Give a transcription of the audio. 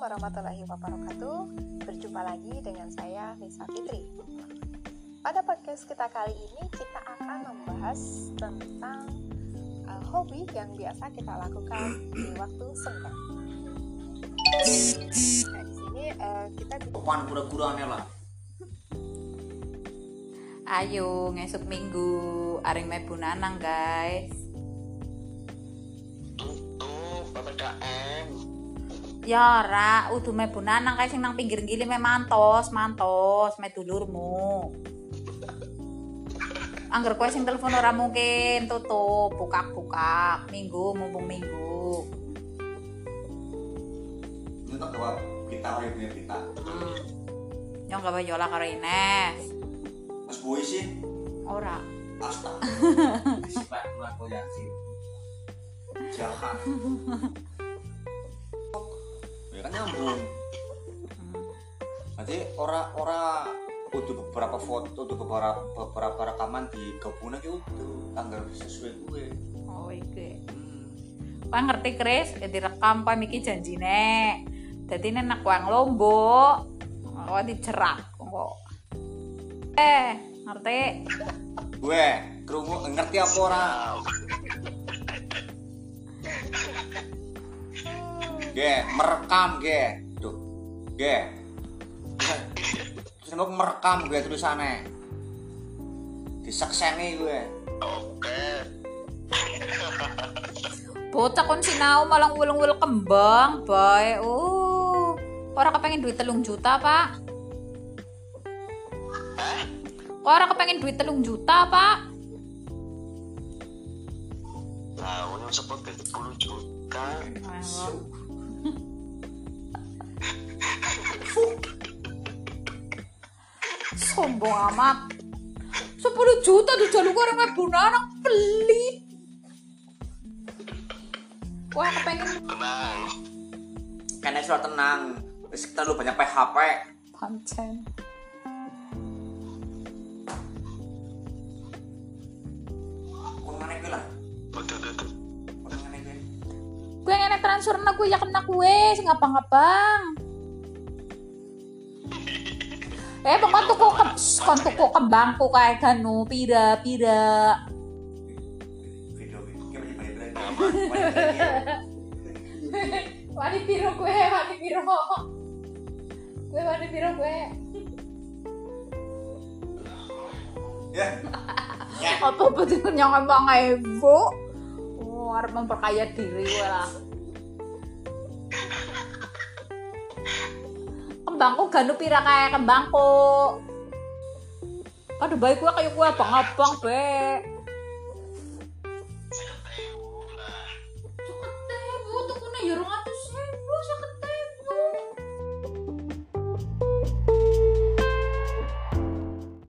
warahmatullahi wabarakatuh. Berjumpa lagi dengan saya Lisa Fitri. Pada podcast kita kali ini kita akan membahas tentang uh, hobi yang biasa kita lakukan di waktu senggang. Nah, di sini uh, kita Apaan kura-kurane lah Ayo ngesuk minggu aring mebu nanang guys. Tutup PPKM. Ya ora, udu mebu nanang kae sing nang pinggir gili me mantos, mantos me dulurmu. Angger kowe sing telepon ora mungkin tutup, bukak-bukak minggu mumpung minggu. Ini tak bawa pita kaya punya pita Hmm. Nyong gawe yola karo Ines. Mas boy sih Ora. Astaga Sifat aku yakin Jahat Kan nyambung Berarti ora-ora Untuk beberapa foto, untuk beberapa, beberapa rekaman di kebunnya itu tanggal sesuai gue. Oh iki. Hmm. Kowe ngerti Kris, ya direkam kowe iki janjine. Dadi nek wang lombok, kowe dicerak kok. Eh, ngerti? Gue, kerungu ngerti apa ora? Ge, merekam ge. Tuh. Ge. Terus nembok merekam gue tulisannya. Disekseni gue. Oke. Bocah kon sinau malah ngulung-ngulung kembang, bae. Uh. Ora kepengen duit telung juta, Pak. Kok ora kepengen duit telung juta, Pak? Tahu yang sebut 10 juta. Sombong amat. 10 juta tuh jalur orang mebu anak pelit. Wah, kepengen Tenang. Kayaknya sudah tenang. Terus terlalu banyak PHP. pancen. Gue lah. Betul betul. Kurungan gue. Gue yang enak transfer gue ya kena kue, sing ngapang-ngapang. Eh, pokoknya tuku ke, kon tuku kembangku kayak ganu, pira, pira. Wani piro gue, wani piro. Gue wani piro gue. Ya. Apa betul yang emang ibu? Oh, memperkaya diri gue lah. Kembangku ganu pira kayak kembangku. Aduh baik gue kayak gue abang-abang be.